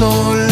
sol.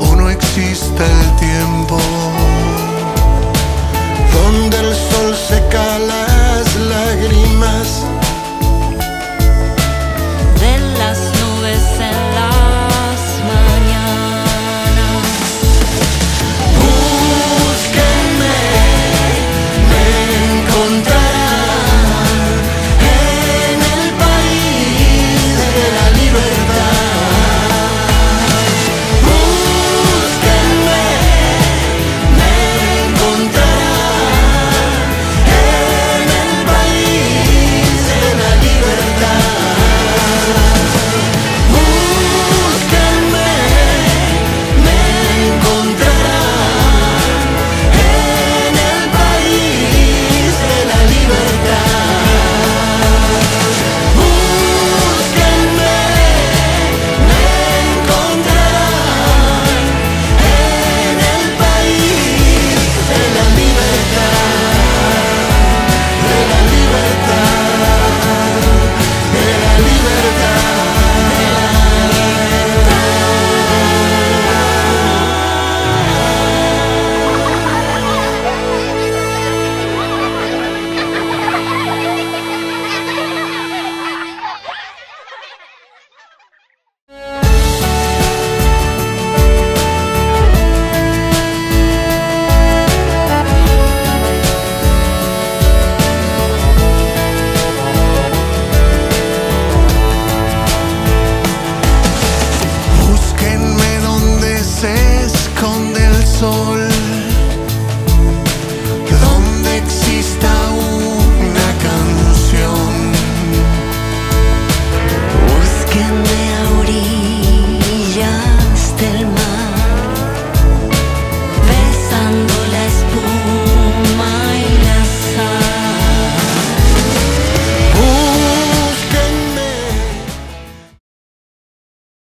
o no existe el tiempo. Donde el sol seca las lágrimas